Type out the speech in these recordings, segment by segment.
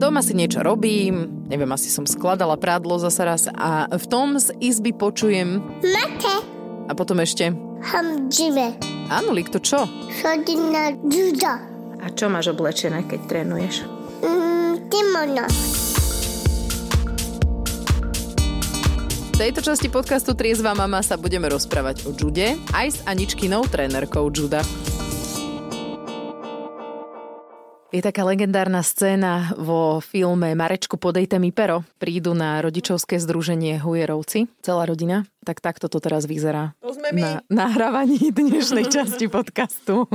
Doma si niečo robím, neviem, asi som skladala prádlo zase raz a v tom z izby počujem Mate, a potom ešte ham žive. Áno, to čo? Chodím na judo. A čo máš oblečené, keď trénuješ? Mm, kimono. V tejto časti podcastu Triezva mama sa budeme rozprávať o jude aj s Aničkinou trénerkou juda. Je taká legendárna scéna vo filme Marečku podejte mi pero. Prídu na rodičovské združenie Hujerovci, celá rodina. Tak takto to teraz vyzerá To sme my. na nahrávaní dnešnej časti podcastu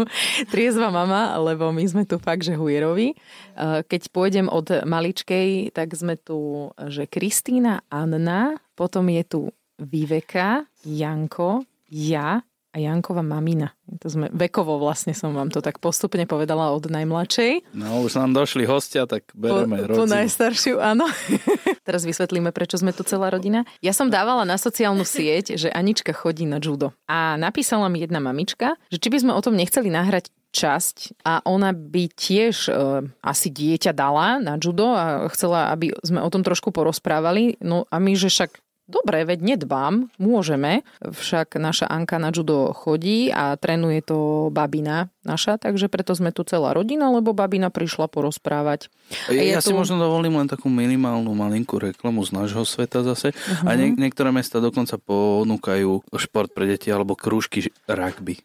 Triezva mama, lebo my sme tu fakt, že Hujerovi. Eh, Keď pôjdem od maličkej, tak sme tu, že Kristýna, Anna, potom je tu Viveka, Janko, ja a Jankova mamina. To sme, vekovo vlastne som vám to tak postupne povedala od najmladšej. No, už nám došli hostia, tak bereme po, po rodinu. najstaršiu, áno. Teraz vysvetlíme, prečo sme tu celá rodina. Ja som dávala na sociálnu sieť, že Anička chodí na judo. A napísala mi jedna mamička, že či by sme o tom nechceli nahrať časť a ona by tiež e, asi dieťa dala na judo a chcela, aby sme o tom trošku porozprávali. No a my, že však Dobre, veď nedbám, môžeme. Však naša Anka na judo chodí a trénuje to babina naša, takže preto sme tu celá rodina, lebo babina prišla porozprávať. Ja, ja si tu- možno dovolím len takú minimálnu malinkú reklamu z nášho sveta zase. Mhm. Uh-huh. A nie, niektoré mesta dokonca ponúkajú šport pre deti alebo krúžky rugby.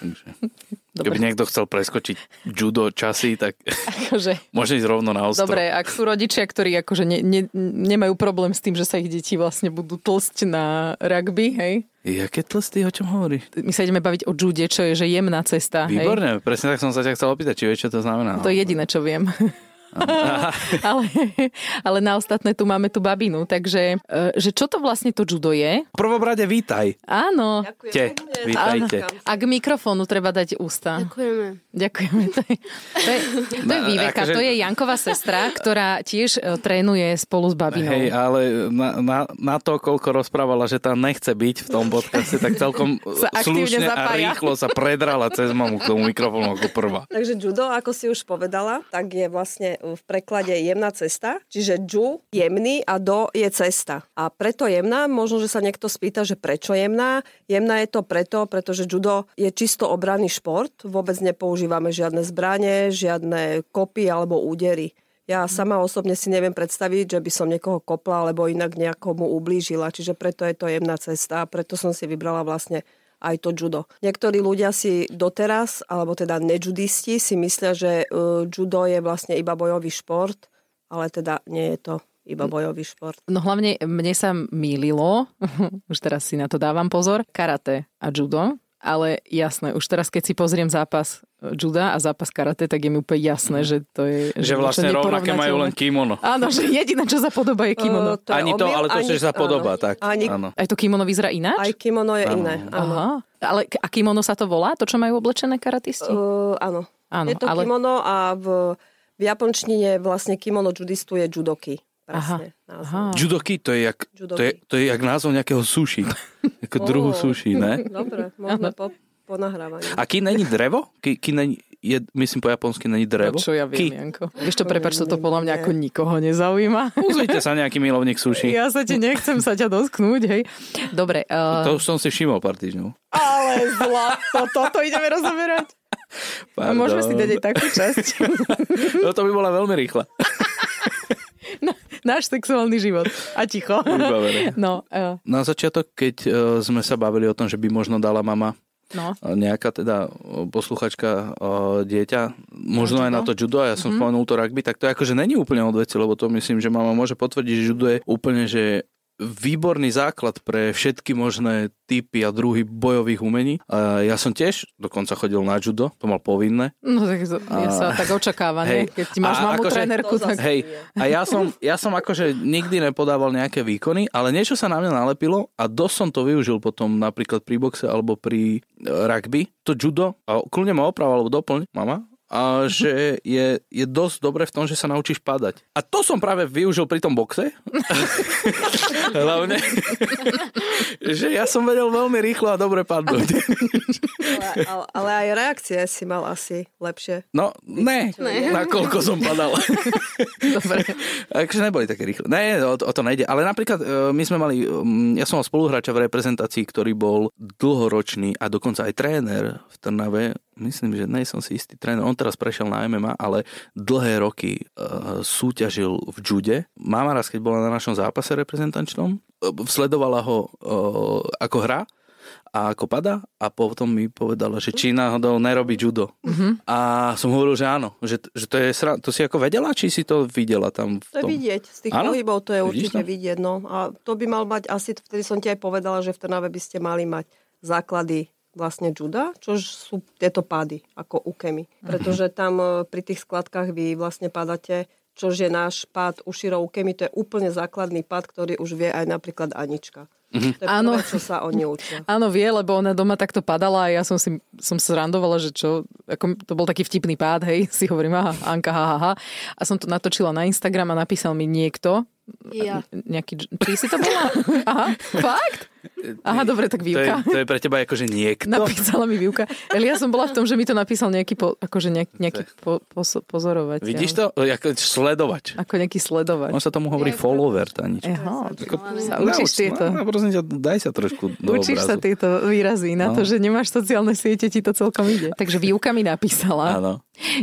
Takže, keby niekto chcel preskočiť judo časy, tak Akože, môže ísť rovno na ostrov. dobre, ak sú rodičia, ktorí akože ne, ne, nemajú problém s tým, že sa ich deti vlastne budú tlsť na rugby, hej? Jaké tlstý, o čom hovoríš? My sa ideme baviť o jude, čo je, že jemná cesta, hej? Výborne, presne tak som sa ťa chcel opýtať, či vieš, čo to znamená. To je jediné, čo viem. ale, ale na ostatné tu máme tú babinu, takže e, že čo to vlastne to judo je? V prvom rade vítaj. Áno, Te, vítajte. a k mikrofónu treba dať ústa. Ďakujeme. Ďakujeme. To je, to je, to je No, Viveka, akože- to je Janková sestra, ktorá tiež e, trénuje spolu s babinou. Hej, ale na, na, na to, koľko rozprávala, že tam nechce byť v tom podcaste, tak celkom slušne a zapája. rýchlo sa predrala cez mamu k tomu mikrofónu ako prvá. Takže judo, ako si už povedala, tak je vlastne v preklade jemná cesta. Čiže ju, jemný a do je cesta. A preto jemná, možno, že sa niekto spýta, že prečo jemná. Jemná je to preto, pretože judo je čisto obranný šport. Vôbec nepoužívame žiadne zbranie, žiadne kopy alebo údery. Ja sama osobne si neviem predstaviť, že by som niekoho kopla alebo inak nejakomu ublížila. Čiže preto je to jemná cesta a preto som si vybrala vlastne aj to judo. Niektorí ľudia si doteraz, alebo teda nejudisti, si myslia, že uh, judo je vlastne iba bojový šport, ale teda nie je to iba bojový šport. No hlavne mne sa mýlilo, už teraz si na to dávam pozor, karate a judo, ale jasné, už teraz keď si pozriem zápas juda a zápas karate, tak je mi úplne jasné, že to je... Že vlastne to rovnaké majú len kimono. Áno, že jediné, čo sa podoba je kimono. Uh, to je Ani to, omyl, ale to, ani- že sa podobá, áno. tak. Ani, Áno. Aj to kimono vyzerá ináč? aj kimono je Áno. iné. Áno. Aha. Ale a kimono sa to volá? To, čo majú oblečené karatisti? Uh, áno. Áno, je to ale- kimono a v, v japončine vlastne kimono judistu je judoki. Presne. názov. Aha. Judoki, to je, jak, Judoki. to je, to je jak názov nejakého sushi. Ako druhu Ó. sushi, ne? Dobre, môžeme po, po nahrávaní. A ki není drevo? Ki, ki není, je, myslím po japonsky není drevo? No, čo ja viem, Ki. Janko. Vieš čo, prepač, toto podľa mňa ako nikoho nezaujíma. Pozrite sa nejaký milovník sushi. Ja sa ti nechcem sa ťa dosknúť, hej. Dobre. Uh, To už som si všimol pár týždňov. Ale zlato, toto ideme rozoberať. Pardon. môžeme si dať aj takú časť. No to by bola veľmi rýchla. Náš sexuálny život. A ticho. Vybavené. No, uh, Na začiatok, keď e, sme sa bavili o tom, že by možno dala mama no. e, nejaká teda posluchačka dieťa, možno aj na to judo, a ja som spomenul to rugby, tak to akože není úplne odveci, lebo to myslím, že mama môže potvrdiť, že judo je úplne, že výborný základ pre všetky možné typy a druhy bojových umení. A ja som tiež dokonca chodil na judo, to mal povinné. No tak to- je sa tak očakáva? Hej. Keď ti máš A mamu akože- trénerku, tak... Hej, a ja som, ja som akože nikdy nepodával nejaké výkony, ale niečo sa na mňa nalepilo a dosť som to využil potom napríklad pri boxe alebo pri e, rugby, to judo, a kľudne ma oprav alebo doplň, mama, a že je, je dosť dobre v tom, že sa naučíš padať. A to som práve využil pri tom boxe. Hlavne, že ja som vedel veľmi rýchlo a dobre padnúť. Ale, ale, ale aj reakcie si mal asi lepšie. No, ne, nakoľko som padal. Dobre. Takže neboli také rýchle. Ne, o, to- o to nejde. Ale napríklad e, my sme mali, mm, ja som mal spoluhráča v reprezentácii, ktorý bol dlhoročný a dokonca aj tréner v Trnave. Myslím, že nej som si istý tréner. On teraz prešiel na MMA, ale dlhé roky uh, súťažil v jude. Mama raz, keď bola na našom zápase reprezentančnom, e, sledovala ho uh, ako hra a ako pada a potom mi povedala, že či náhodou nerobí judo. Mhm. A som hovoril, že áno, že, že to, je sra... to si ako vedela, či si to videla tam v To je tom? vidieť, z tých Áno? pohybov to je Vidíš určite to? vidieť. No. A to by mal mať asi, vtedy som ti aj povedala, že v Trnave by ste mali mať základy vlastne juda, čož sú tieto pády, ako ukemi. Mhm. Pretože tam e, pri tých skladkách vy vlastne padáte, čož je náš pád uširo ukemi, to je úplne základný pád, ktorý už vie aj napríklad Anička. Mhm. To je Áno. prvé, čo sa oni učia. Áno, vie, lebo ona doma takto padala a ja som si som sa randovala, že čo, ako, to bol taký vtipný pád, hej, si hovorím, aha, Anka, ha, ha, ha. A som to natočila na Instagram a napísal mi niekto, Ja. nejaký, či si to bola? Aha, fakt? Aha, dobre, tak To je, výuka. to je pre teba akože niekto? Napísala mi výuka. Ale ja som bola v tom, že mi to napísal nejaký, po, akože nejak, nejaký po, poso, pozorovateľ. Vidíš to? Ako sledovač. Ako nejaký sledovač. On sa tomu hovorí follower, Tanička. Aha, Ako- sa učíš tieto. No, prosím ťa, daj sa trošku do Učíš sa obrazu. tieto výrazy na No. to, že nemáš sociálne siete, ti to celkom ide. Takže výuka mi napísala, Áno.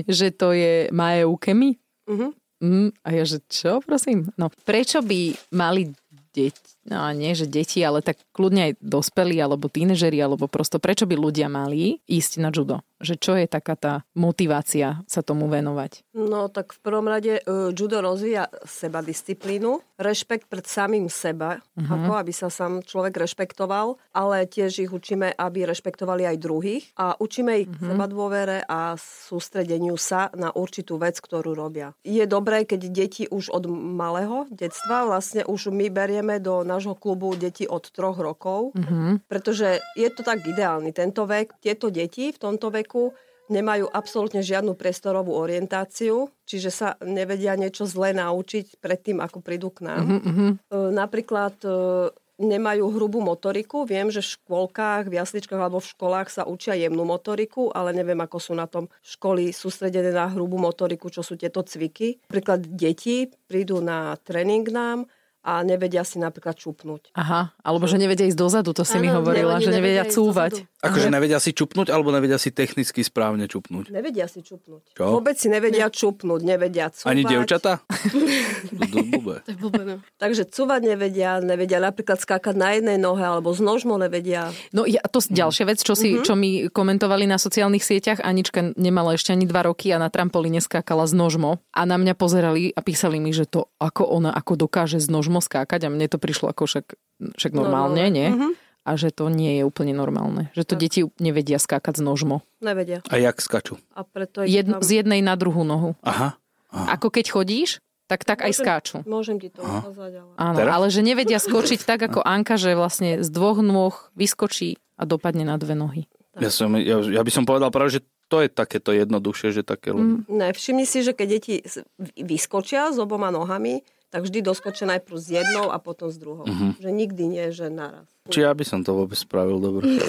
že to je Mae Ukemi. Mhm. Mm, a ja, že čo, prosím? No, prečo by mali deti, no nie, že deti, ale tak kľudne aj dospelí, alebo tínežeri, alebo prosto, prečo by ľudia mali ísť na judo? Že čo je taká tá motivácia sa tomu venovať? No tak v prvom rade uh, judo rozvíja seba disciplínu, rešpekt pred samým seba, uh-huh. ako aby sa sám človek rešpektoval, ale tiež ich učíme, aby rešpektovali aj druhých a učíme ich uh-huh. seba dôvere a sústredeniu sa na určitú vec, ktorú robia. Je dobré, keď deti už od malého detstva, vlastne už my berieme do nášho klubu deti od troch rokov, Mhm. pretože je to tak ideálny tento vek. Tieto deti v tomto veku nemajú absolútne žiadnu priestorovú orientáciu, čiže sa nevedia niečo zlé naučiť predtým, ako prídu k nám. Mhm. E, Napríklad e, nemajú hrubú motoriku. Viem, že v škôlkach, v jasličkách alebo v školách sa učia jemnú motoriku, ale neviem, ako sú na tom školy sústredené na hrubú motoriku, čo sú tieto cviky. Napríklad deti prídu na tréning nám a nevedia si napríklad čupnúť. Aha, alebo že nevedia ísť dozadu, to si mi Áno, hovorila, že nevedia nevedia cúvať. Akože nevedia si čupnúť, alebo nevedia si technicky správne čupnúť. Nevedia si čupnúť. Čo? Vôbec si nevedia čupnúť, nevedia cúvať. Ani dievčata? To je blbé, no. Takže cúvať nevedia, nevedia napríklad skákať na jednej nohe alebo z nožmo nevedia. No ja, to s- ďalšia vec, čo, si, čo mi komentovali na sociálnych sieťach, Anička nemala ešte ani dva roky a na trampolíne skákala z nožmo a na mňa pozerali a písali mi, že to ako ona ako dokáže z nožmo skákať a mne to prišlo ako však, však normálne, nie? Mhm. A že to nie je úplne normálne. Že to deti nevedia skákať z nožmo. Nevedia. A jak skaču? A preto ich Jed, tam... z jednej na druhú nohu. Aha. Ako keď chodíš, tak tak aj Môžem- skáču. Môžem ti to ukázať, ale... Áno, Teraz? ale že nevedia skočiť tak ako Anka, že vlastne z dvoch nôh vyskočí a dopadne na dve nohy. Ja, som, ja, ja by som povedal práve, že to je takéto jednoduchšie, že také... Mm. Ne, všimni si, že keď deti vyskočia s oboma nohami, tak vždy doskočia najprv s jednou a potom s druhou. Mhm. Že nikdy nie, že naraz. Či ja by som to vôbec spravil dobre.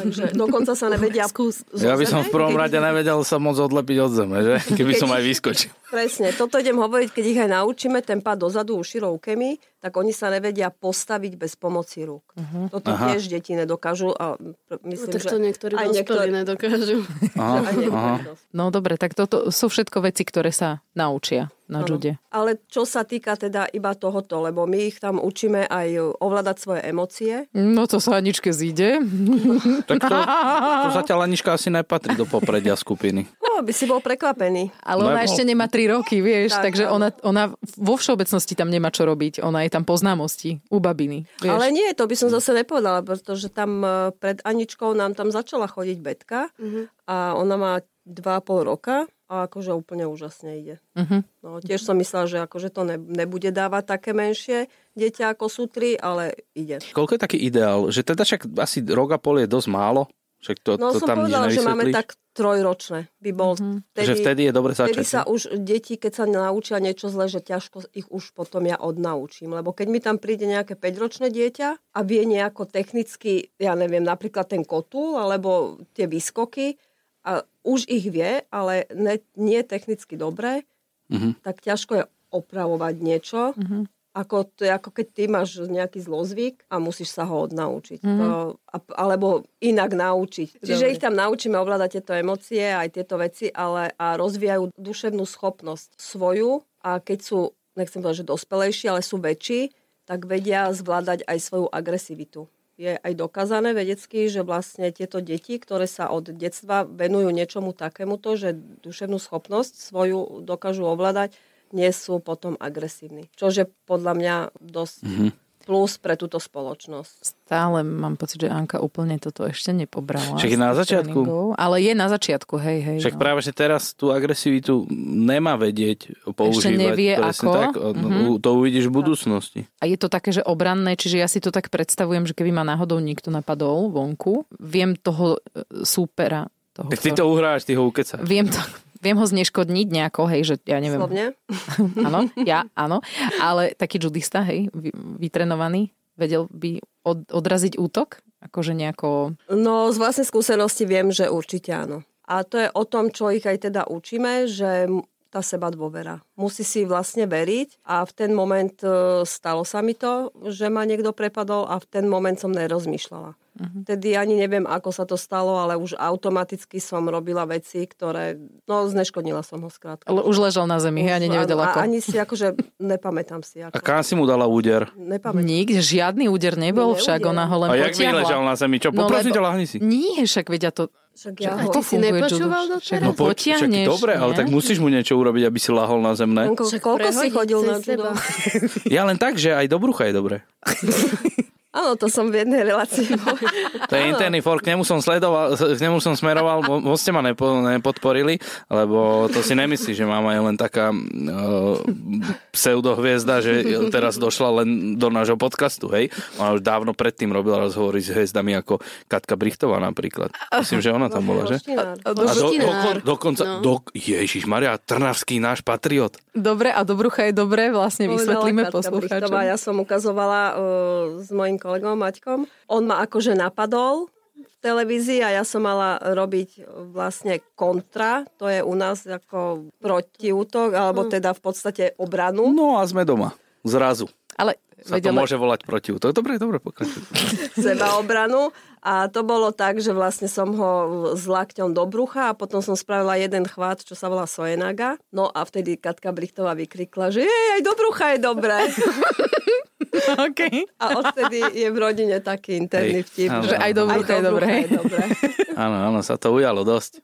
Takže dokonca sa nevedia... Skús. Ja by som v prvom keď- rade nevedel sa moc odlepiť od zeme, že? Keby som aj vyskočil. Presne, toto idem hovoriť, keď ich aj naučíme, ten pád dozadu uširou kemi, tak oni sa nevedia postaviť bez pomoci rúk. Uh-huh. Toto Aha. tiež deti nedokážu a No, myslím, tak že to niektorí aj niektoré, nedokážu. Aha, aj niektorí aha. No dobre, tak toto sú všetko veci, ktoré sa naučia na jude. Ale čo sa týka teda iba tohoto, lebo my ich tam učíme aj ovládať svoje emócie. No to sa Aničke zíde. Tak to, to zatiaľ Anička asi nepatrí do popredia skupiny. No, by si bol prekvapený. Ale ona Lebo- ešte nemá 3 roky, vieš, Tak, takže ona, ona vo všeobecnosti tam nemá čo robiť. Ona je tam po známosti, u babiny. Vieš. Ale nie, to by som zase nepovedala, pretože tam e, pred Aničkou nám tam začala chodiť Betka a ona má 2,5 roka a akože úplne úžasne ide. Mhm. No, tiež som myslela, že akože to ne, nebude dávať také menšie dieťa ako sú tri, ale ide. Koľko je taký ideál? Že teda však asi rok a pol je dosť málo? Však to, No to som tam povedala, že máme tak trojročné by bol. Mm-hmm. Že vtedy je dobre začať. Vtedy sa už deti, keď sa naučia niečo zle, že ťažko ich už potom ja odnaučím. Lebo keď mi tam príde nejaké 5-ročné dieťa a vie nejako technicky, ja neviem, napríklad ten kotúl alebo tie výskoky, a už ich vie, ale ne, nie technicky dobre, mm-hmm. tak ťažko je opravovať niečo. Mm-hmm. Ako, to je ako keď ty máš nejaký zlozvyk a musíš sa ho odnaučiť. Mm-hmm. To, a, alebo inak naučiť. Dobre. Čiže ich tam naučíme ovládať tieto emócie, aj tieto veci, ale a rozvíjajú duševnú schopnosť svoju a keď sú, nechcem povedať, že dospelejší, ale sú väčší, tak vedia zvládať aj svoju agresivitu je aj dokázané vedecky, že vlastne tieto deti, ktoré sa od detstva venujú niečomu takémuto, že duševnú schopnosť svoju dokážu ovládať, nie sú potom agresívni. Čože podľa mňa dosť mm-hmm plus pre túto spoločnosť. Stále mám pocit, že Anka úplne toto ešte nepobrala. Však je na začiatku. Tréningov, ale je na začiatku, hej, hej. Však no. práve, že teraz tú agresivitu nemá vedieť používať. Ešte nevie Presne ako. Tak, mm-hmm. To uvidíš v budúcnosti. A je to také, že obranné, čiže ja si to tak predstavujem, že keby ma náhodou niekto napadol vonku, viem toho e, súpera toho, tak ty to uhráš, ty ho ukecáš. Viem to, viem ho zneškodniť nejako, hej, že ja neviem. Slovne? áno, ja, áno. Ale taký judista, hej, vytrenovaný, vedel by od, odraziť útok? Akože nejako... No, z vlastnej skúsenosti viem, že určite áno. A to je o tom, čo ich aj teda učíme, že tá seba dôvera. Musí si vlastne veriť a v ten moment e, stalo sa mi to, že ma niekto prepadol a v ten moment som nerozmýšľala. Uh-huh. Tedy ani neviem, ako sa to stalo, ale už automaticky som robila veci, ktoré... No, zneškodnila som ho skrátka. Ale už ležal na zemi, hej, ani nevedel ako. Ani si akože, nepamätám si. Ako. A kam si mu dala úder? Nepamätám. Nik, žiadny úder nebol, Neudier. však ona ho len A jak by ležal na zemi? Čo? No, Poprosím lebo- ťa, lahni si. Nie, však vedia to... Však ja ho... to si nepočúval ho No, poď, však dobre, ale tak musíš mu niečo urobiť, aby si lahol na zem, ne? Koľko, si chodil na seba. judo? Ja len tak, že aj do brucha je dobre. Áno, to som v jednej relácii. To je interný fork, k nemu som sledoval, k nemu som smeroval, mo- moc ste ma nepo, nepodporili, lebo to si nemyslí, že máma je len taká uh, pseudohviezda, že teraz došla len do nášho podcastu, hej. Ona už dávno predtým robila rozhovory s hviezdami ako Katka Brichtová napríklad. Myslím, že ona tam bola, že? A do, dokon, dokonca, No. do, Ježiš Maria, Trnavský náš patriot. Dobre, a do brucha je dobre, vlastne vysvetlíme Katka Brichtová. poslucháčom. Ja som ukazovala uh, s mojim kolegom Maťkom. On ma akože napadol v televízii a ja som mala robiť vlastne kontra, to je u nás ako protiútok, alebo teda v podstate obranu. No a sme doma. Zrazu. Ale Sa to môže volať protiútok. Dobre, dobre, pokračuj. seba obranu a to bolo tak, že vlastne som ho s lakťom do brucha a potom som spravila jeden chvát, čo sa volá Soenaga. No a vtedy Katka Brichtová vykrikla, že jej, aj do brucha je dobré. okay. A odtedy je v rodine taký interný Hej, vtip. áno, Že aj do brucha je dobré. Áno, áno, sa to ujalo dosť.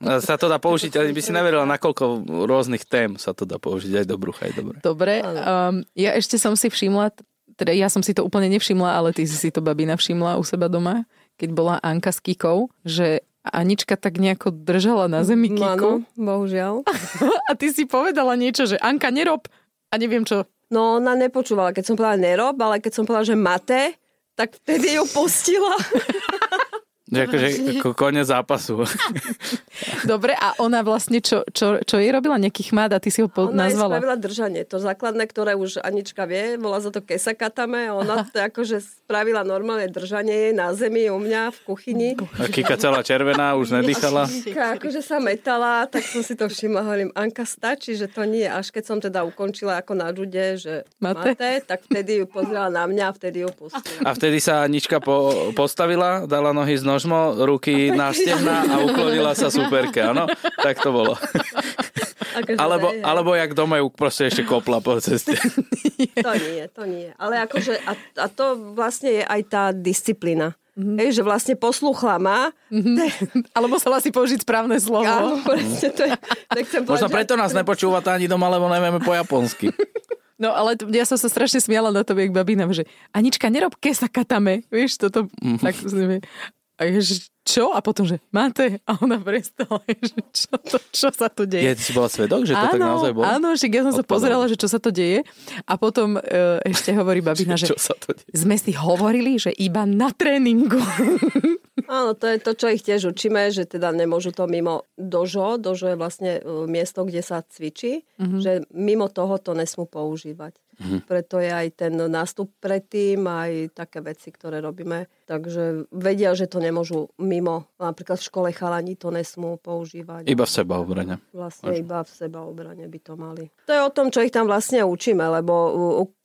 A Sa to dá použiť, ale by si neverila, na koľko rôznych tém sa to dá použiť aj do brucha, aj dobre. Dobre, um, ja ešte som si všimla, teda ja som si to úplne nevšimla, ale ty si si to babina všimla u seba doma, keď bola Anka s Kikou, že Anička tak nejako držala na zemi Áno, Kiku bohužiaľ. a ty si povedala niečo, že Anka nerob a neviem čo. No ona nepočúvala, keď som povedala nerob, ale keď som povedala, že mate, tak vtedy ju pustila. Že akože ako koniec zápasu. Dobre, a ona vlastne čo, čo, čo jej robila? Nejaký chmát a ty si ho po- Ona nazvala? spravila držanie. To základné, ktoré už Anička vie, volá za to kesakatame. Ona to akože spravila normálne držanie jej na zemi u mňa v kuchyni. A Kika celá červená, už nedýchala. Ka, akože sa metala, tak som si to všimla. Hovorím, Anka, stačí, že to nie. Až keď som teda ukončila ako na jude, že Mate? mate, tak vtedy ju pozrela na mňa a vtedy ju pustila. A vtedy sa Nička po, postavila, dala nohy z nožmo, ruky na stehna a uklonila sa superke, áno? Tak to bolo. Akože, Alebo, alebo jak doma ju proste ešte kopla po ceste. To nie, to nie. Ale akože, a, a to vlastne je aj tá disciplína. Mm-hmm. Hej, že vlastne posluchla ma. Ale musela si použiť správne slovo. Áno, presne to je. Nechcem Možno povedať, preto nás nepočúvate ani doma, lebo nevieme po japonsky. No ale t- ja som sa strašne smiala na to, jak babina, že Anička, nerob kesa katame. Vieš, toto Mhm. tak znie. A je, že čo? A potom, že máte? A ona prestala, že čo, to, čo sa tu deje? Je, ty si bola svedok, že to tak naozaj bolo? Áno, však ja som sa pozerala, že čo sa to deje. A potom e, ešte hovorí babina, že Čo sa to deje? sme si hovorili, že iba na tréningu. Áno, to je to, čo ich tiež učíme, že teda nemôžu to mimo dožo. Dožo je vlastne e, miesto, kde sa cvičí, mm-hmm. že mimo toho to nesmú používať. Mm-hmm. Preto je aj ten nástup predtým, aj také veci, ktoré robíme. Takže vedia, že to nemôžu mimo. Napríklad v škole chalani to nesmú používať. Iba v seba obrane. Vlastne Až. iba v seba obrane by to mali. To je o tom, čo ich tam vlastne učíme, lebo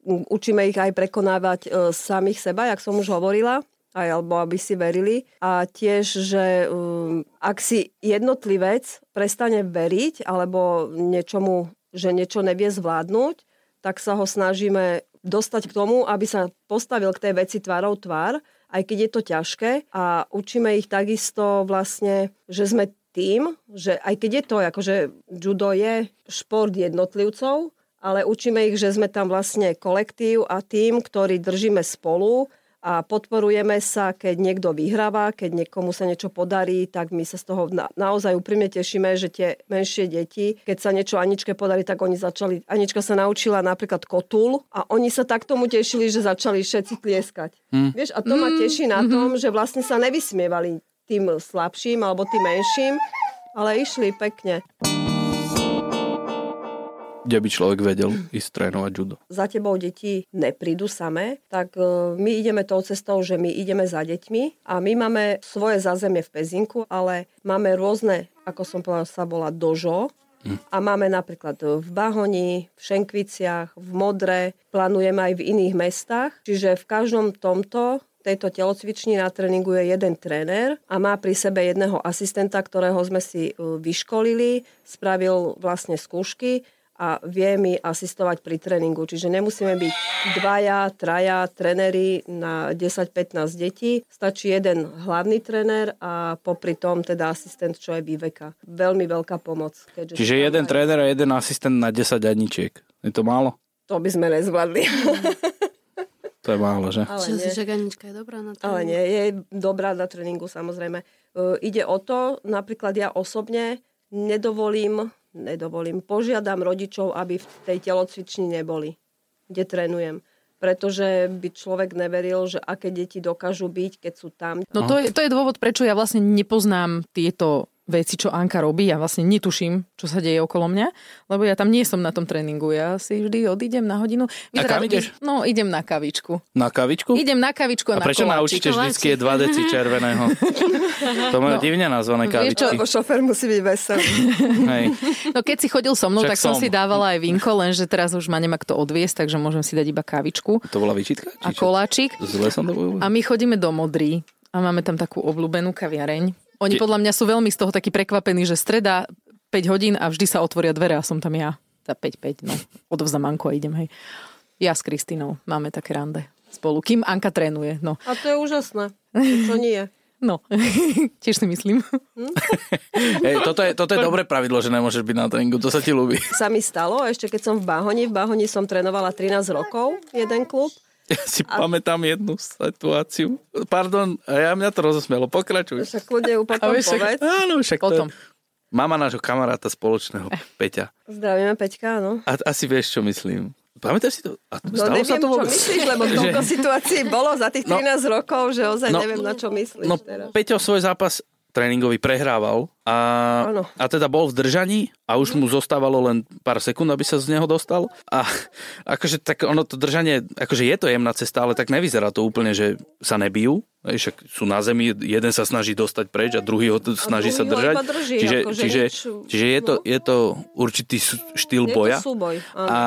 učíme ich aj prekonávať e, samých seba, jak som už hovorila aj, alebo aby si verili. A tiež, že um, ak si jednotlivec prestane veriť alebo niečomu, že niečo nevie zvládnuť, tak sa ho snažíme dostať k tomu, aby sa postavil k tej veci tvárou tvár, aj keď je to ťažké. A učíme ich takisto vlastne, že sme tým, že aj keď je to, akože judo je šport jednotlivcov, ale učíme ich, že sme tam vlastne kolektív a tým, ktorý držíme spolu a podporujeme sa, keď niekto vyhráva, keď niekomu sa niečo podarí, tak my sa z toho na, naozaj úprimne tešíme, že tie menšie deti, keď sa niečo Aničke podarí, tak oni začali, Anička sa naučila napríklad kotul a oni sa tak tomu tešili, že začali všetci tlieskať. Hmm. Vieš, a to ma hm. teší na tom, že vlastne sa nevysmievali tým slabším alebo tým menším, ale išli pekne kde by človek vedel ísť trénovať judo? Za tebou deti neprídu samé, tak e, my ideme tou cestou, že my ideme za deťmi a my máme svoje zázemie v Pezinku, ale máme rôzne, ako som povedala, sa volá dožo, hm. a máme napríklad v Bahoni, v Šenkviciach, v Modre, plánujeme aj v iných mestách. Čiže v každom tomto tejto telocvični na tréningu je jeden tréner a má pri sebe jedného asistenta, ktorého sme si e, vyškolili, spravil vlastne skúšky a vie mi asistovať pri tréningu. Čiže nemusíme byť dvaja, traja tréneri na 10-15 detí. Stačí jeden hlavný tréner a popri tom teda asistent, čo je výveka. Veľmi veľká pomoc. Čiže jeden aj... tréner a jeden asistent na 10 aničiek. Je to málo? To by sme nezvládli. to je málo, že? Ale Čiže že Anička je dobrá na tréningu. Ale nie, je dobrá na tréningu samozrejme. Uh, ide o to, napríklad ja osobne nedovolím nedovolím. Požiadam rodičov, aby v tej telocvični neboli, kde trénujem pretože by človek neveril, že aké deti dokážu byť, keď sú tam. No to je, to je dôvod, prečo ja vlastne nepoznám tieto veci, čo Anka robí. Ja vlastne netuším, čo sa deje okolo mňa, lebo ja tam nie som na tom tréningu. Ja si vždy odídem na hodinu. Vyzerá, a kam ideš? No, idem na kavičku. Na kavičku? Idem na kavičku a, a na prečo naučíte vždycky je 2 deci červeného? to má no, divne nazvané kavičky. Lebo šofer musí byť veselý. Hej. No keď si chodil so mnou, Však tak som. som si dávala aj vinko, lenže teraz už ma nemá kto odviesť, takže môžem si dať iba kavičku. To bola výčitka? A koláčik. Zle som to A my chodíme do Modry a máme tam takú obľúbenú kaviareň oni podľa mňa sú veľmi z toho takí prekvapení, že streda 5 hodín a vždy sa otvoria dvere a som tam ja. Za 5-5, no. Odovzdám Anku a idem, hej. Ja s Kristinou máme také rande spolu. Kým Anka trénuje, no. A to je úžasné. To nie je. No, tiež si myslím. Hm? hey, toto, je, toto je dobré pravidlo, že nemôžeš byť na tréningu, to sa ti ľúbi. Sa mi stalo, ešte keď som v Bahoni, v Bahoni som trénovala 13 rokov, jeden klub ja si a... pamätám jednu situáciu. Pardon, ja mňa to rozosmielo. Pokračuj. Však ju potom však, povedz. Áno, však potom. To mama nášho kamaráta spoločného, Peťa. Zdravíme Peťka, áno. A, asi vieš, čo myslím. Pamätáš si to? A no neviem, sa to vôbec? čo myslíš, lebo toľko že... situácií bolo za tých 13 no, rokov, že ozaj no, neviem, na čo myslíš no, teraz. Peťo svoj zápas tréningový prehrával a, a teda bol v držaní a už mu zostávalo len pár sekúnd, aby sa z neho dostal. A akože tak ono to držanie, akože je to jemná cesta, ale tak nevyzerá to úplne, že sa nebijú, však sú na zemi, jeden sa snaží dostať preč a druhý ho snaží druhý sa držať. Drží, čiže, akože čiže, čiže je, to, no. je to určitý štýl je boja. To súboj, A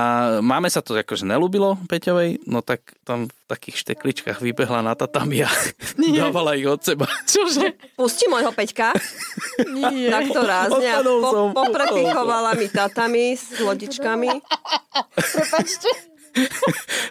máme sa to akože nelúbilo Peťovej, no tak tam v takých štekličkách vybehla na tatami a dávala ich od seba. Čože? Pusti môjho Peťka. Nie. Tak to rázne. A po, poprepichovala mi tatami s lodičkami. Prepačte.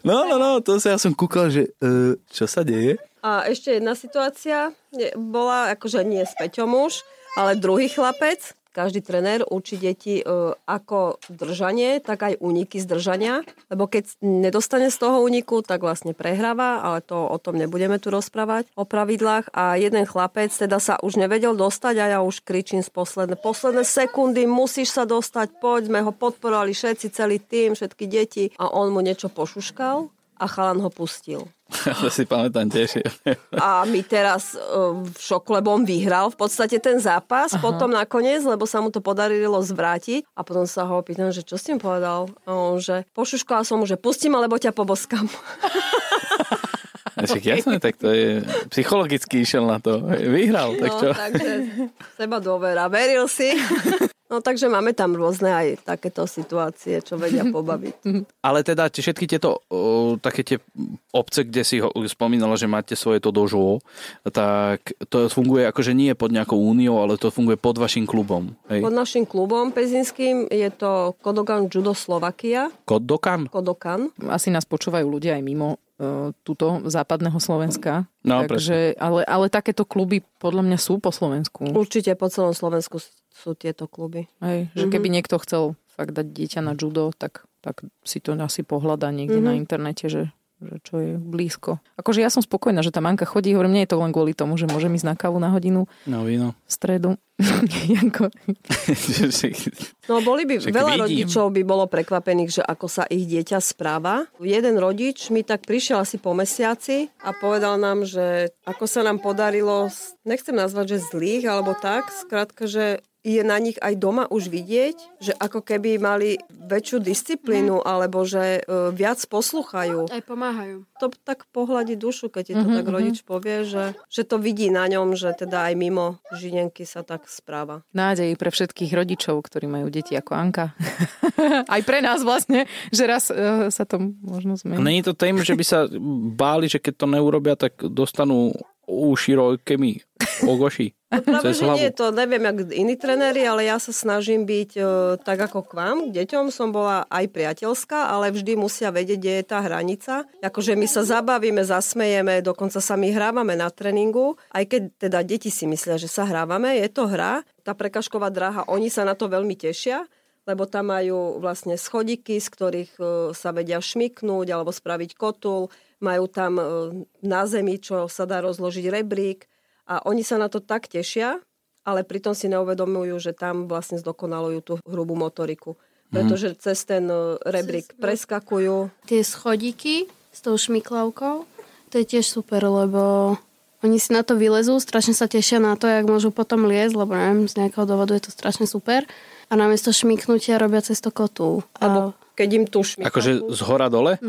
No, no, no, to sa ja som kúkal, že uh, čo sa deje? A ešte jedna situácia bola, akože nie s Peťom už, ale druhý chlapec, každý trenér učí deti e, ako držanie, tak aj úniky z držania, lebo keď nedostane z toho úniku, tak vlastne prehráva, ale to o tom nebudeme tu rozprávať, o pravidlách. A jeden chlapec teda sa už nevedel dostať a ja už kričím z posledné, posledné sekundy, musíš sa dostať, poď, sme ho podporovali všetci, celý tým, všetky deti a on mu niečo pošuškal a chalan ho pustil. to si pamätám tiež. A my teraz uh, v šoku, lebo on vyhral v podstate ten zápas, Aha. potom nakoniec, lebo sa mu to podarilo zvrátiť a potom sa ho opýtam, že čo si im povedal? A on, že pošuškoval som mu, že pustím, alebo ťa poboskam. Však jasné, tak to je psychologicky išiel na to. Vyhral, tak no, čo? takže seba dôvera. Veril si. No takže máme tam rôzne aj takéto situácie, čo vedia pobaviť. Ale teda tie, všetky tieto o, také tie obce, kde si ho spomínala, že máte svoje to dožo, tak to funguje akože nie pod nejakou úniou, ale to funguje pod vašim klubom. Hej? Pod našim klubom pezinským je to Kodokan Judo Slovakia. Kodokan? Kodokan. Asi nás počúvajú ľudia aj mimo uh, tuto západného Slovenska. No, Takže, ale, ale takéto kluby podľa mňa sú po Slovensku. Určite po celom Slovensku sú tieto kluby. Hej, že keby niekto chcel fakt dať dieťa na judo, tak, tak si to asi pohľadá niekde mm-hmm. na internete, že, že čo je blízko. Akože ja som spokojná, že tá manka chodí, hovorím, nie je to len kvôli tomu, že môžem ísť na kávu na hodinu No víno. v stredu. Janko. No boli by, Však veľa vidím. rodičov by bolo prekvapených, že ako sa ich dieťa správa. Jeden rodič mi tak prišiel asi po mesiaci a povedal nám, že ako sa nám podarilo, nechcem nazvať, že zlých alebo tak, skrátka, že je na nich aj doma už vidieť, že ako keby mali väčšiu disciplínu, alebo že e, viac posluchajú. Aj pomáhajú. To tak pohľadí dušu, keď ti to tak rodič povie, že, že to vidí na ňom, že teda aj mimo žinenky sa tak správa. Nádej pre všetkých rodičov, ktorí majú deti ako Anka. aj pre nás vlastne, že raz uh, sa to možno zmení. Není to tým, že by sa báli, že keď to neurobia, tak dostanú uši rojkemi ogoši. Práve, Cez že nie, to neviem, jak iní trenéri, ale ja sa snažím byť e, tak ako k vám. K deťom som bola aj priateľská, ale vždy musia vedieť, kde je tá hranica. Akože my sa zabavíme, zasmejeme, dokonca sa my hrávame na tréningu. Aj keď teda deti si myslia, že sa hrávame, je to hra. Tá prekažková dráha, oni sa na to veľmi tešia lebo tam majú vlastne schodiky, z ktorých e, sa vedia šmiknúť alebo spraviť kotul. Majú tam e, na zemi, čo sa dá rozložiť rebrík. A oni sa na to tak tešia, ale pritom si neuvedomujú, že tam vlastne zdokonalujú tú hrubú motoriku. Pretože cez ten e, rebrík preskakujú. Tie schodíky s tou šmiklavkou, to je tiež super, lebo oni si na to vylezú, strašne sa tešia na to, jak môžu potom liesť, lebo neviem, z nejakého dôvodu je to strašne super. A namiesto šmiknutia robia cez to kotul. Alebo A keď im tu šmikajú. Akože z hora dole? A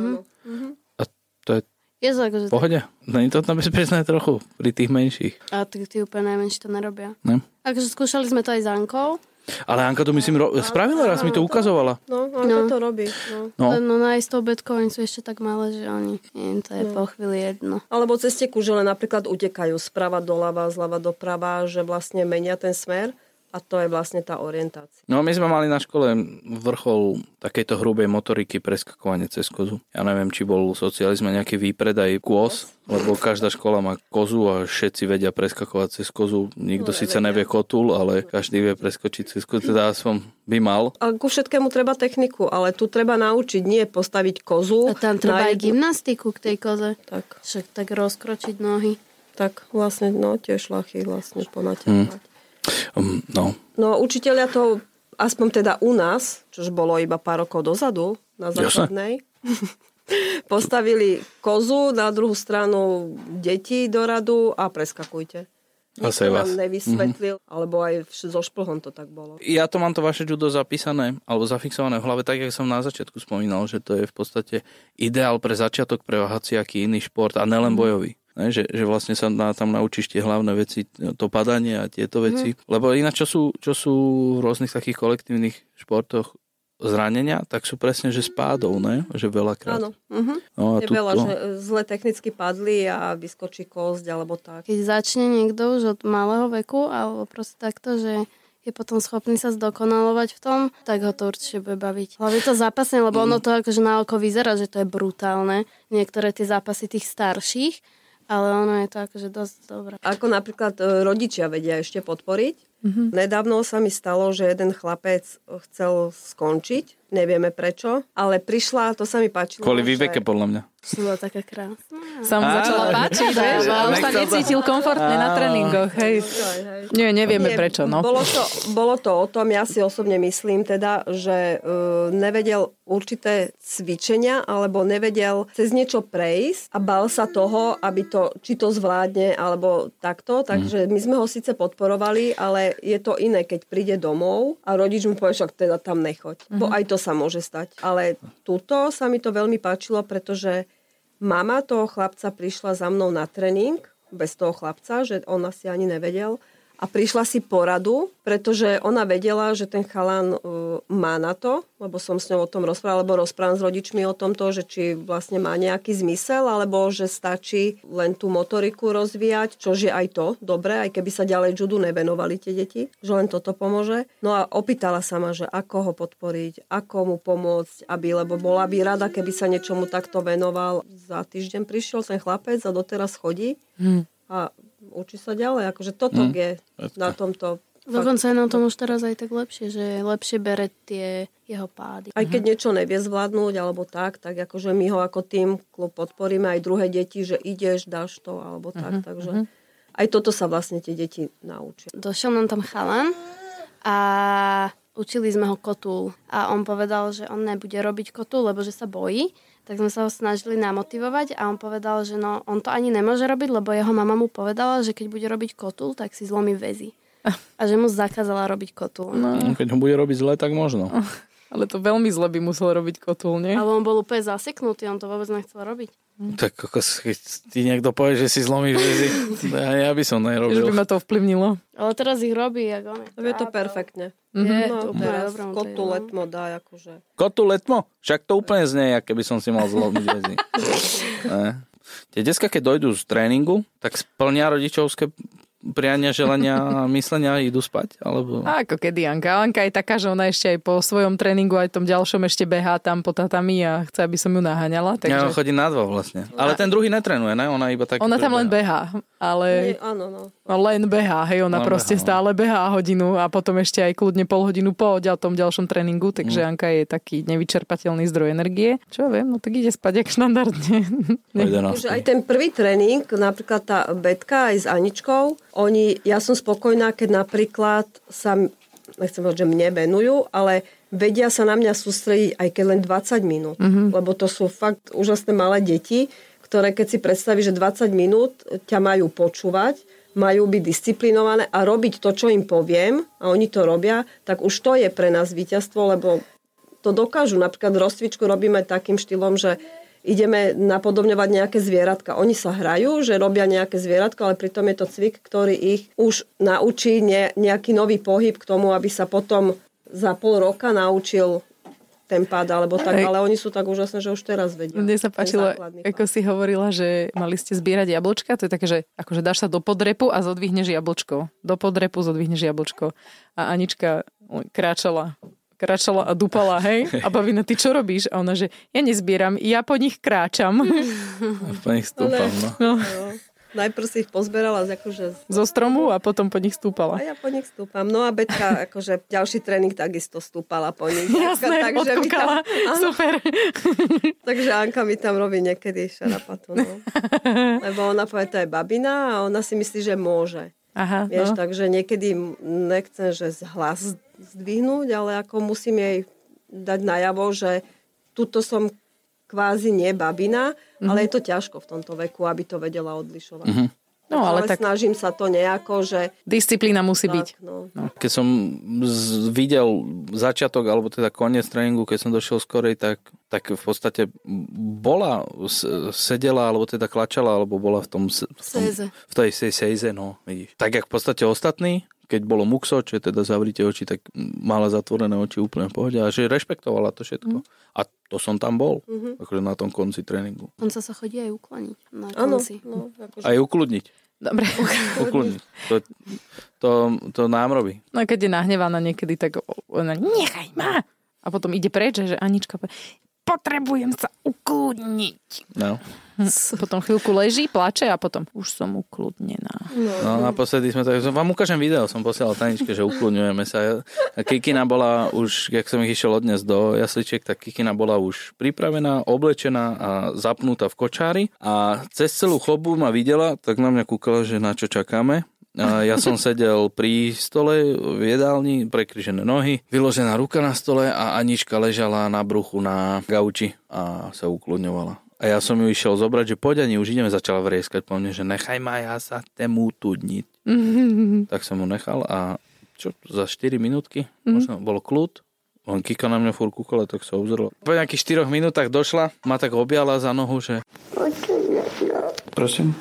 to je je to akože... pohode? Není to tam bezpečné trochu pri tých menších? A tí, tí úplne najmenší to nerobia. Ne? Akože skúšali sme to aj s Ankou. Ale Anka to myslím ro- spravila raz, mi to ukazovala. No, ako No. to robí. No. No. No, no aj s tou betkou, oni sú ešte tak malé, že oni, im to je No. po chvíli jedno. Alebo cez tie kužele napríklad utekajú sprava doľava, zľava doprava, že vlastne menia ten smer a to je vlastne tá orientácia. No my sme mali na škole vrchol takejto hrubej motoriky preskakovanie cez kozu. Ja neviem, či bol v socializme nejaký výpredaj kôz, lebo každá škola má kozu a všetci vedia preskakovať cez kozu. Nikto No, síce nevie kotul, ale každý vie preskočiť cez kozu, teda aspoň by mal. A ku všetkému treba techniku, ale tu treba naučiť, nie postaviť kozu. A tam treba aj jednu- gymnastiku k tej koze. Tak, Však tak rozkročiť nohy. tak vlastne, no tie šlachy vlastne ponaťahovať. Um, no, No učiteľia to, aspoň teda u nás, čož bolo iba pár rokov dozadu, na základnej, postavili kozu, na druhú stranu deti do radu a preskakujte. Nikto vás. nevysvetlil, alebo aj so šplhom to tak bolo. Ja to mám to vaše judo zapísané, alebo zafixované v hlave, tak, jak som na začiatku spomínal, že to je v podstate ideál pre začiatok pre aký iný šport a nelen bojový. Ne, že, že vlastne sa na, tam naučíš tie hlavné veci, to padanie a tieto veci. Lebo ináč, čo sú, čo sú v rôznych takých kolektívnych športoch zranenia, tak sú presne, že spádov, ne? Že veľakrát. Áno. Uh-huh. No, a Je tu, veľa, že zle technicky padli a vyskočí kosť alebo tak. Keď začne niekto už od malého veku, alebo proste takto, že je potom schopný sa zdokonalovať v tom, tak ho to určite bude baviť. Hlavne to zápasne, lebo ono to akože na oko vyzerá, že to je brutálne. Niektoré tie zápasy tých starších, ale ono je to akože dosť dobré. Ako napríklad e, rodičia vedia ešte podporiť. Mm-hmm. Nedávno sa mi stalo, že jeden chlapec chcel skončiť, nevieme prečo, ale prišla, to sa mi páčilo. kvôli že- výveke, podľa mňa. Bola taká krásna. sa mu začala páčiť, vieš, a už sa necítil komfortne na tréningoch, hej. Nie, nevieme Nie, prečo, no. Bolo to, bolo to o tom, ja si osobne myslím teda, že uh, nevedel určité cvičenia alebo nevedel cez niečo prejsť a bal sa toho, aby to, či to zvládne alebo takto. Takže my sme ho síce podporovali, ale je to iné, keď príde domov a rodič mu povie, však teda tam nechoď. Bo aj to sa môže stať. Ale tuto sa mi to veľmi páčilo, pretože mama toho chlapca prišla za mnou na tréning, bez toho chlapca, že on asi ani nevedel. A prišla si poradu, pretože ona vedela, že ten chalan uh, má na to, lebo som s ňou o tom rozprávala, lebo rozprávam s rodičmi o tomto, že či vlastne má nejaký zmysel, alebo že stačí len tú motoriku rozvíjať, čož je aj to dobre, aj keby sa ďalej judu nevenovali tie deti, že len toto pomôže. No a opýtala sa ma, že ako ho podporiť, ako mu pomôcť, aby, lebo bola by rada, keby sa niečomu takto venoval. Za týždeň prišiel ten chlapec a doteraz chodí a učí sa ďalej. Akože toto Hm. je na tomto Dokonca je na tom už teraz aj tak lepšie, že lepšie bere tie jeho pády. Aj keď niečo nevie zvládnuť alebo tak, tak akože my ho ako tým klub podporíme aj druhé deti, že ideš, dáš to alebo tak. Takže aj toto sa vlastne tie deti naučia. Došiel nám tam chalan a učili sme ho kotul. A on povedal, že on nebude robiť kotul, lebo že sa bojí. Tak sme sa ho snažili namotivovať a on povedal, že no, on to ani nemôže robiť, lebo jeho mama mu povedala, že keď bude robiť kotul, tak si zlomí väzy. A že mu zakázala robiť kotul. No. Keď ho bude robiť zle, tak možno. Ale to veľmi zle by musel robiť kotul, nie? Ale on bol úplne zaseknutý, on to vôbec nechcel robiť. Tak ako si- keď ti niekto povie, že si zlomíš väzy, ja, ja by som Že by nerobil. ma to ovplyvnilo. Ale teraz ich robí, ako on je to perfektne. Je No, to úplne teraz dobré. on to je, kotu no. letmo dá akože. Kotu letmo? Však to úplne znie, ako keby som si mal zlomiť väzy. Tie decka, keď dojdú z tréningu, tak splnia rodičovské priania, želania a myslenia idú spať? Alebo... A ako kedy Anka? Anka je taká, že ona ešte aj po svojom tréningu, aj tom ďalšom ešte behá tam po tatami a chce, aby som ju naháňala. Ja Takže chodí na dva vlastne. Ale ten druhý netrenuje, ne? Ona iba tak... ona tam len behá, ale Nie, áno, no. len behá, hej, ona Len proste behá, no. stále behá hodinu a potom ešte aj kľudne pol hodinu po tom ďalšom tréningu, takže Mm. Anka je taký nevyčerpateľný zdroj energie. Čo ja viem, no tak ide spať jak štandardne. O 11. Takže aj ten prvý tréning, napríklad tá Betka aj s Aničkou, oni, ja som spokojná, keď napríklad sa, nechcem povedať, že mne venujú, ale vedia sa na mňa sústrediť aj keď len 20 minút. Mm-hmm. Lebo to sú fakt úžasné malé deti, ktoré keď si predstavíš, že 20 minút ťa majú počúvať, majú byť disciplinované a robiť to, čo im poviem a oni to robia, tak už to je pre nás víťazstvo, lebo to dokážu. Napríklad rozcvičku robíme takým štýlom, že ideme napodobňovať nejaké zvieratka. Oni sa hrajú, že robia nejaké zvieratko, ale pritom je to cvik, ktorý ich už naučí ne, nejaký nový pohyb k tomu, aby sa potom za pol roka naučil ten pád, alebo tak, ale oni sú tak úžasné, že už teraz vedia. Mne sa páčilo, ako si hovorila, že mali ste zbierať jablčka. To je také, že akože dáš sa do podrepu a zodvihneš jablčko. Do podrepu zodvihneš jablčko. A Anička kráčala kráčala a dupala, hej? A Bavina, ty čo robíš? A ona, že ja nezbieram, ja po nich kráčam. Po nich stúpam, no. No, No. Najprv si ich pozberala z akože zo stromu a potom po nich a stúpala. ja po nich stúpam. No a Betka, akože ďalší tréning takisto stúpala po nich. Jasné, takže, mi tam. Super. takže Anka mi tam robí niekedy šarapatu. No. Lebo ona povie, to je babina a ona si myslí, že môže. Aha, Vieš, no. takže niekedy nechcem, že z hlas zdvihnúť, ale ako musím jej dať najavo, že tuto som kvázi nie babina, Mhm. ale je to ťažko v tomto veku, aby to vedela odlišovať. No, ale ale tak snažím sa to nejako, že... disciplína musí byť. Tak, no. Keď som z, videl začiatok, alebo teda koniec tréningu, keď som došiel skorej, tak, tak v podstate bola, s- sedela, alebo teda klačala, alebo bola v tom... s- V, tom, v tej sej sejze, no, vidíš. Tak jak v podstate ostatní, keď bolo muxo, čo je teda zavrite oči, tak mala zatvorené oči úplne v pohode a že rešpektovala to všetko. A to som tam bol, akože na tom konci tréningu. On sa sa chodí aj ukloniť na konci. no, akože... Aj ukludniť. Dobre. Ukludniť. To, to, to nám robí. No a keď je nahnevaná niekedy, tak ona nechaj ma. A potom ide preč, že Anička potrebujem sa ukludniť. No. Potom chvíľku leží, plače a potom už som ukludnená. No naposledy sme tak, vám ukážem video, som posielal Taničke, že ukludňujeme sa. A Kikina bola už, jak som ich išiel odnes do jasličiek, tak Kikina bola už pripravená, oblečená a zapnutá v kočári a cez celú chobu ma videla, tak na mňa kúkala, že na čo čakáme. Ja som sedel pri stole v jedálni, prekryžené nohy, vyložená ruka na stole a Anička ležala na bruchu na gauči a sa ukludňovala. A ja som ju išiel zobrať, že poď Ani, už ideme, začala vrieskať po mne, že nechaj ma, ja sa tému tudniť. tak som mu nechal a čo, za 4 minútky, možno bolo kľud, on kika na mňa furt kúkala, tak sa obzrela. Po nejakých 4 minútach došla, ma tak objala za nohu, že... Prosím?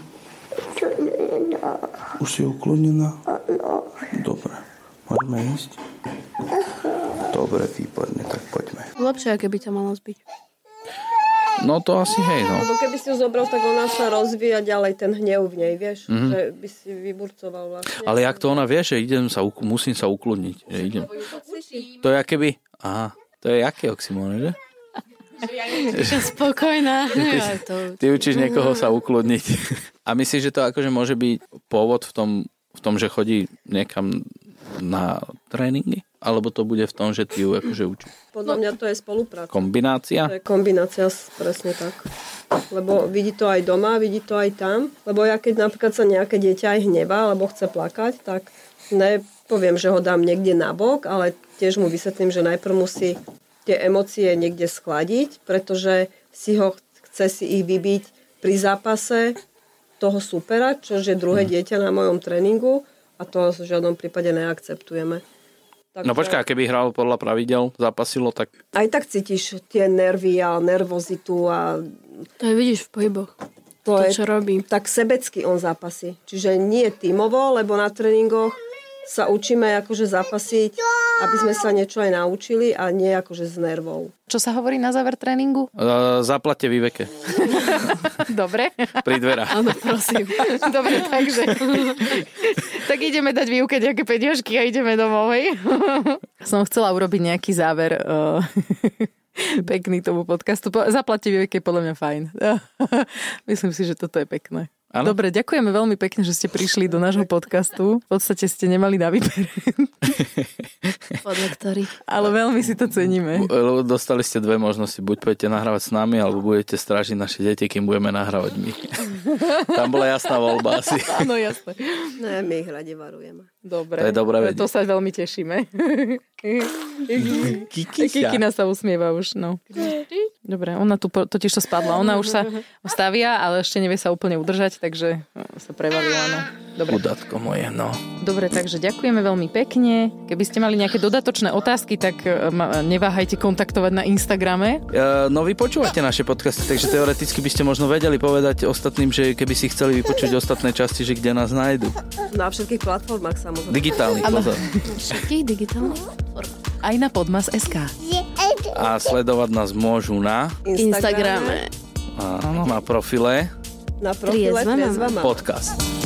Už si ukludnená? Dobre. Môžeme ísť? Dobre, výborne, tak poďme. Lepšie, aké by ťa malo zbiť. No to asi hej, no. Lebo keby si ju zobral, tak ona sa rozvíja ďalej ten hnev v nej, vieš? Mm-hmm. Že by si vyburcoval vlastne. Ale jak to ona vie, že idem sa, musím sa ukludniť. Že idem. To je keby... Aha, to je jaký oxymon, že? Spokojná. Ja, to... Ty učíš niekoho sa ukludniť. A myslíš, že to akože môže byť pôvod v tom, v tom, že chodí niekam na tréningy? Alebo to bude v tom, že ty ju akože učíš? Podľa mňa to je spolupráca. Kombinácia? To je kombinácia, s- presne tak. Lebo vidí to aj doma, vidí to aj tam. Lebo ja keď napríklad sa nejaké dieťa aj hnevá, alebo chce plakať, tak nepoviem, že ho dám niekde na bok, ale tiež mu vysvetlím, že najprv musí tie emócie niekde skladiť, pretože si ho chce si ich vybiť pri zápase toho supera, čo je druhé dieťa na mojom tréningu a to v žiadnom prípade neakceptujeme. No počkaj, keby hral podľa pravidel, zapasilo, tak Aj tak cítiš tie nervy a nervozitu a To aj vidíš v pohyboch. to, To, je, čo robí. tak sebecky on zápasí. Čiže nie tímovo, lebo na tréningoch sa učíme akože zapasiť, aby sme sa niečo aj naučili a nie akože s nervou. Čo sa hovorí na záver tréningu? uh, zaplate výveke Dobre. pri dverách. Áno, prosím. Dobre, takže... tak ideme dať výuke nejaké peniažky a ideme domov, hej? Som chcela urobiť nejaký záver uh, pekný tomu podcastu. Po- Zaplatte výuke je podľa mňa fajn. Myslím si, že toto je pekné. Áno. Dobre, ďakujeme veľmi pekne, že ste prišli do nášho podcastu. V podstate ste nemali na výber, Podľa ktorých. ale veľmi si to ceníme. Lebo dostali ste dve možnosti. Buď pôjdete nahrávať s nami, alebo budete strážiť naše deti, kým budeme nahrávať my. Tam bola jasná voľba asi. Áno, jasné. Ne, my ich radi varujeme. Dobre. To je dobré vedieť. To sa veľmi tešíme. Kikina sa usmieva už, no. Dobre, ona tu totiž to spadla. Ona už sa stavia, ale ešte nevie sa úplne udržať, takže no, sa prevalila na... Dobre. Chudátko moje, no. Dobre, takže ďakujeme veľmi pekne. Keby ste mali nejaké dodatočné otázky, tak e, ma- neváhajte kontaktovať na Instagrame. Uh, no vy počúvate naše podcasty, takže teoreticky by ste možno vedeli povedať ostatným, že keby si chceli vypočuť ostatné časti, že kde nás nájdu. Na všetkých platformách samozrejme. Digitálnych, pozor. Všetkých digitálnych? Aj na Podmas.sk. A sledovať nás môžu na, Instagrame. áno, na profile Na profile Triezva mama. Podcast.